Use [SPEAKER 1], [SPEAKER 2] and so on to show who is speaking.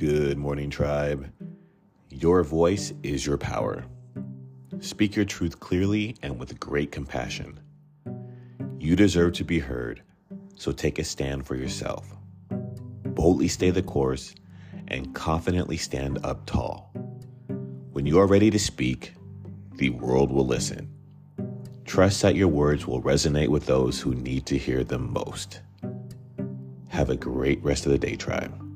[SPEAKER 1] Good morning, tribe. Your voice is your power. Speak your truth clearly and with great compassion. You deserve to be heard, so take a stand for yourself. Boldly stay the course and confidently stand up tall. When you are ready to speak, the world will listen. Trust that your words will resonate with those who need to hear them most. Have a great rest of the day, tribe.